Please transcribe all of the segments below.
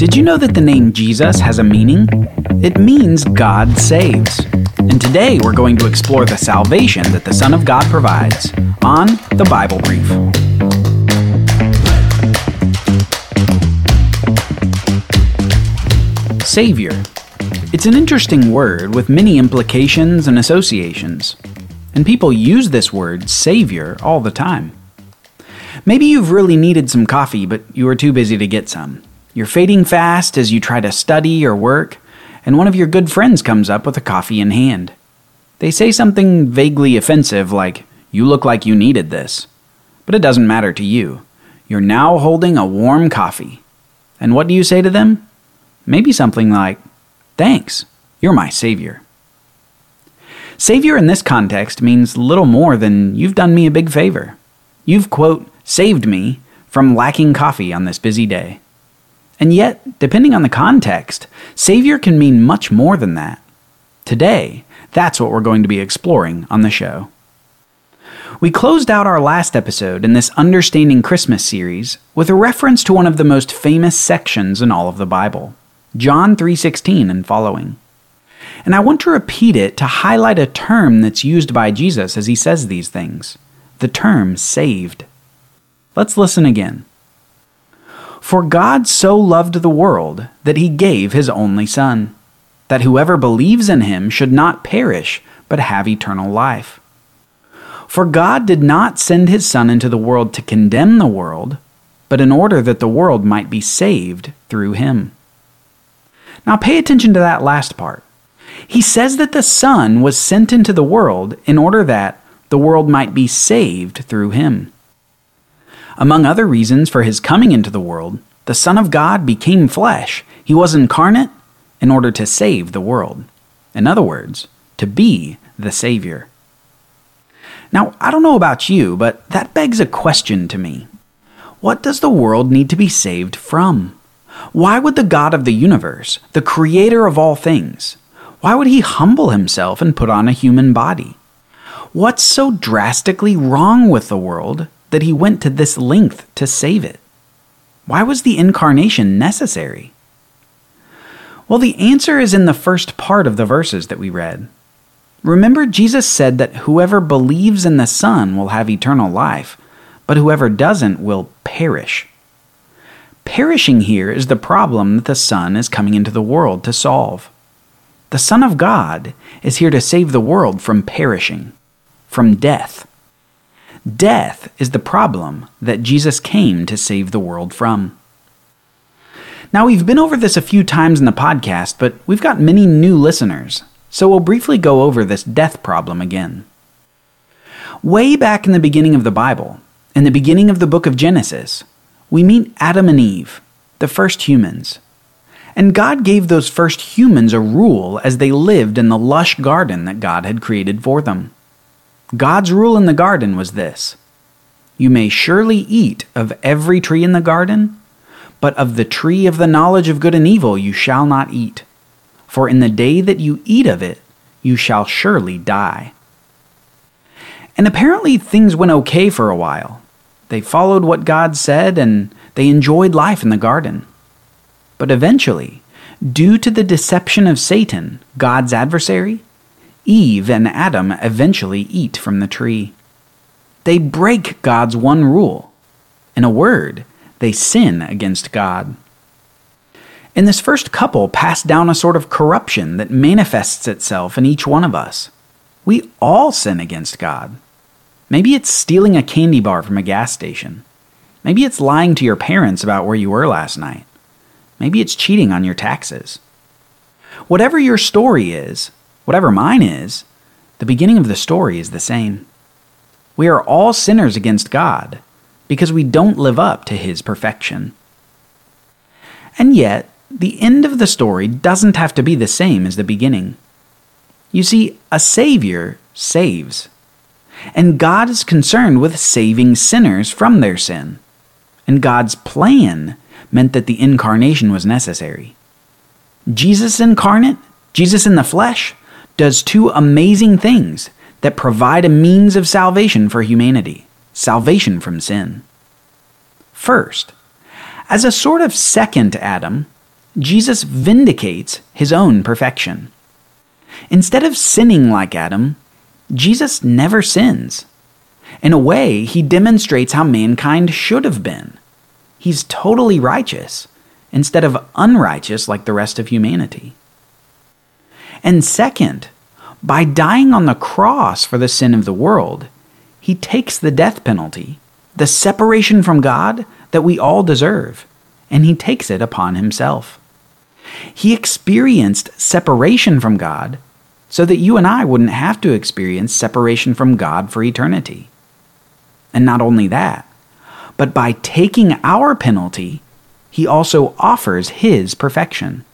Did you know that the name Jesus has a meaning? It means God saves. And today we're going to explore the salvation that the Son of God provides on the Bible Brief. Savior. It's an interesting word with many implications and associations. And people use this word, Savior, all the time. Maybe you've really needed some coffee, but you were too busy to get some. You're fading fast as you try to study or work, and one of your good friends comes up with a coffee in hand. They say something vaguely offensive like, You look like you needed this. But it doesn't matter to you. You're now holding a warm coffee. And what do you say to them? Maybe something like, Thanks, you're my savior. Savior in this context means little more than you've done me a big favor. You've, quote, saved me from lacking coffee on this busy day. And yet, depending on the context, Savior can mean much more than that. Today, that's what we're going to be exploring on the show. We closed out our last episode in this Understanding Christmas series with a reference to one of the most famous sections in all of the Bible, John 3:16 and following. And I want to repeat it to highlight a term that's used by Jesus as he says these things. The term saved. Let's listen again. For God so loved the world that he gave his only Son, that whoever believes in him should not perish, but have eternal life. For God did not send his Son into the world to condemn the world, but in order that the world might be saved through him. Now pay attention to that last part. He says that the Son was sent into the world in order that the world might be saved through him. Among other reasons for his coming into the world, the Son of God became flesh. He was incarnate in order to save the world. In other words, to be the Savior. Now, I don't know about you, but that begs a question to me. What does the world need to be saved from? Why would the God of the universe, the creator of all things, why would he humble himself and put on a human body? What's so drastically wrong with the world that he went to this length to save it? Why was the incarnation necessary? Well, the answer is in the first part of the verses that we read. Remember, Jesus said that whoever believes in the Son will have eternal life, but whoever doesn't will perish. Perishing here is the problem that the Son is coming into the world to solve. The Son of God is here to save the world from perishing, from death. Death is the problem that Jesus came to save the world from. Now, we've been over this a few times in the podcast, but we've got many new listeners, so we'll briefly go over this death problem again. Way back in the beginning of the Bible, in the beginning of the book of Genesis, we meet Adam and Eve, the first humans. And God gave those first humans a rule as they lived in the lush garden that God had created for them. God's rule in the garden was this You may surely eat of every tree in the garden, but of the tree of the knowledge of good and evil you shall not eat. For in the day that you eat of it, you shall surely die. And apparently things went okay for a while. They followed what God said and they enjoyed life in the garden. But eventually, due to the deception of Satan, God's adversary, Eve and Adam eventually eat from the tree. They break God's one rule. In a word, they sin against God. And this first couple passed down a sort of corruption that manifests itself in each one of us. We all sin against God. Maybe it's stealing a candy bar from a gas station. Maybe it's lying to your parents about where you were last night. Maybe it's cheating on your taxes. Whatever your story is, Whatever mine is, the beginning of the story is the same. We are all sinners against God because we don't live up to His perfection. And yet, the end of the story doesn't have to be the same as the beginning. You see, a Savior saves. And God is concerned with saving sinners from their sin. And God's plan meant that the incarnation was necessary. Jesus incarnate, Jesus in the flesh, does two amazing things that provide a means of salvation for humanity salvation from sin. First, as a sort of second Adam, Jesus vindicates his own perfection. Instead of sinning like Adam, Jesus never sins. In a way, he demonstrates how mankind should have been. He's totally righteous, instead of unrighteous like the rest of humanity. And second, by dying on the cross for the sin of the world, he takes the death penalty, the separation from God that we all deserve, and he takes it upon himself. He experienced separation from God so that you and I wouldn't have to experience separation from God for eternity. And not only that, but by taking our penalty, he also offers his perfection.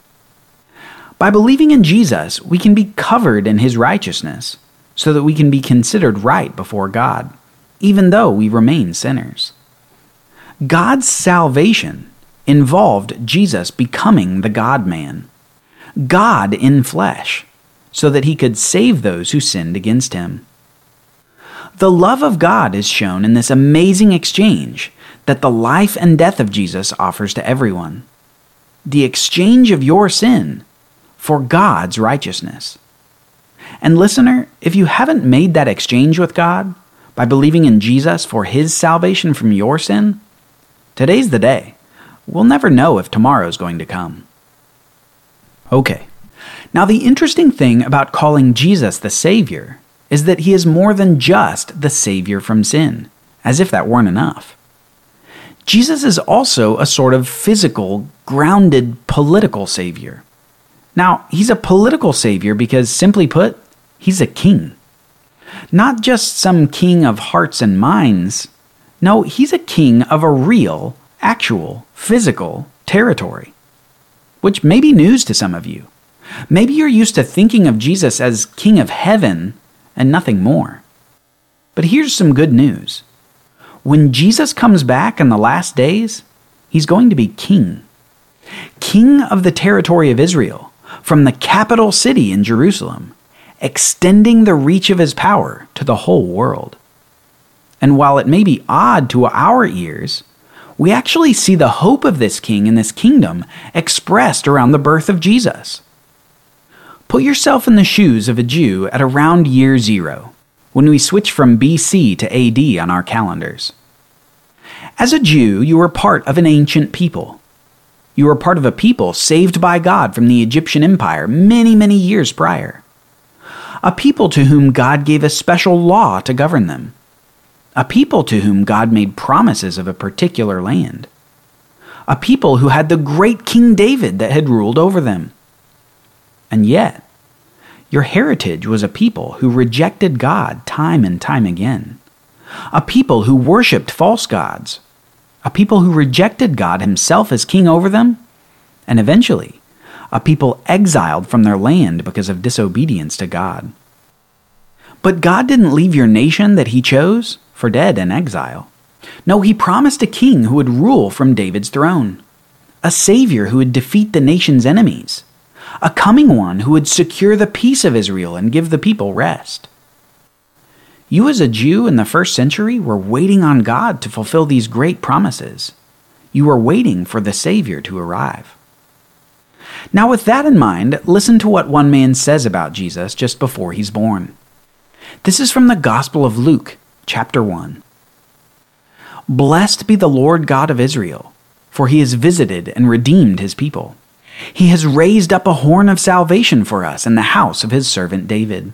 By believing in Jesus, we can be covered in his righteousness, so that we can be considered right before God, even though we remain sinners. God's salvation involved Jesus becoming the God man, God in flesh, so that he could save those who sinned against him. The love of God is shown in this amazing exchange that the life and death of Jesus offers to everyone. The exchange of your sin for God's righteousness. And listener, if you haven't made that exchange with God by believing in Jesus for his salvation from your sin, today's the day. We'll never know if tomorrow's going to come. Okay. Now, the interesting thing about calling Jesus the Savior is that he is more than just the Savior from sin, as if that weren't enough. Jesus is also a sort of physical, grounded, political Savior. Now, he's a political savior because, simply put, he's a king. Not just some king of hearts and minds. No, he's a king of a real, actual, physical territory. Which may be news to some of you. Maybe you're used to thinking of Jesus as king of heaven and nothing more. But here's some good news. When Jesus comes back in the last days, he's going to be king. King of the territory of Israel from the capital city in Jerusalem, extending the reach of his power to the whole world. And while it may be odd to our ears, we actually see the hope of this king and this kingdom expressed around the birth of Jesus. Put yourself in the shoes of a Jew at around year zero, when we switch from BC to AD on our calendars. As a Jew, you were part of an ancient people you were part of a people saved by God from the Egyptian Empire many, many years prior. A people to whom God gave a special law to govern them. A people to whom God made promises of a particular land. A people who had the great King David that had ruled over them. And yet, your heritage was a people who rejected God time and time again. A people who worshipped false gods a people who rejected God himself as king over them, and eventually, a people exiled from their land because of disobedience to God. But God didn't leave your nation that he chose for dead in exile. No, he promised a king who would rule from David's throne, a savior who would defeat the nation's enemies, a coming one who would secure the peace of Israel and give the people rest. You, as a Jew in the first century, were waiting on God to fulfill these great promises. You were waiting for the Savior to arrive. Now, with that in mind, listen to what one man says about Jesus just before he's born. This is from the Gospel of Luke, chapter 1. Blessed be the Lord God of Israel, for he has visited and redeemed his people. He has raised up a horn of salvation for us in the house of his servant David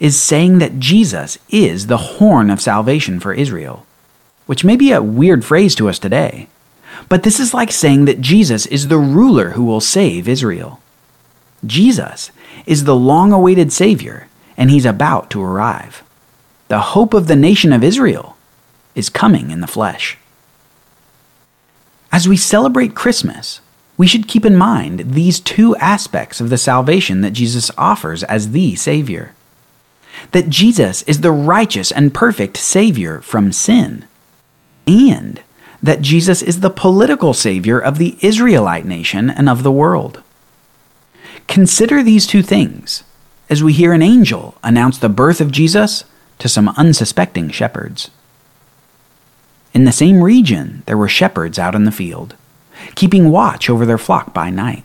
is saying that Jesus is the horn of salvation for Israel, which may be a weird phrase to us today. But this is like saying that Jesus is the ruler who will save Israel. Jesus is the long awaited Savior, and he's about to arrive. The hope of the nation of Israel is coming in the flesh. As we celebrate Christmas, we should keep in mind these two aspects of the salvation that Jesus offers as the Savior. That Jesus is the righteous and perfect Savior from sin, and that Jesus is the political Savior of the Israelite nation and of the world. Consider these two things as we hear an angel announce the birth of Jesus to some unsuspecting shepherds. In the same region, there were shepherds out in the field keeping watch over their flock by night.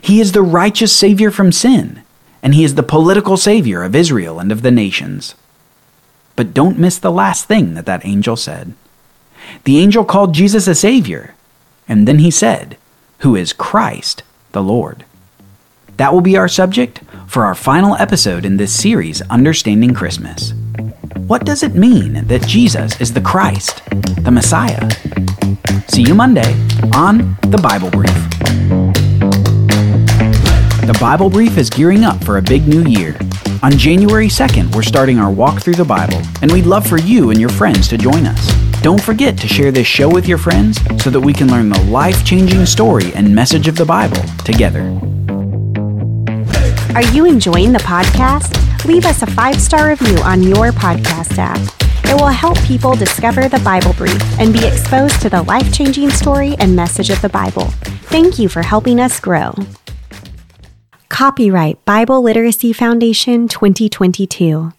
He is the righteous Savior from sin, and He is the political Savior of Israel and of the nations. But don't miss the last thing that that angel said. The angel called Jesus a Savior, and then he said, Who is Christ the Lord. That will be our subject for our final episode in this series, Understanding Christmas. What does it mean that Jesus is the Christ, the Messiah? See you Monday on The Bible Brief. The Bible Brief is gearing up for a big new year. On January 2nd, we're starting our walk through the Bible, and we'd love for you and your friends to join us. Don't forget to share this show with your friends so that we can learn the life changing story and message of the Bible together. Are you enjoying the podcast? leave us a five star review on your podcast app. It will help people discover the Bible Brief and be exposed to the life changing story and message of the Bible. Thank you for helping us grow. Copyright Bible Literacy Foundation 2022.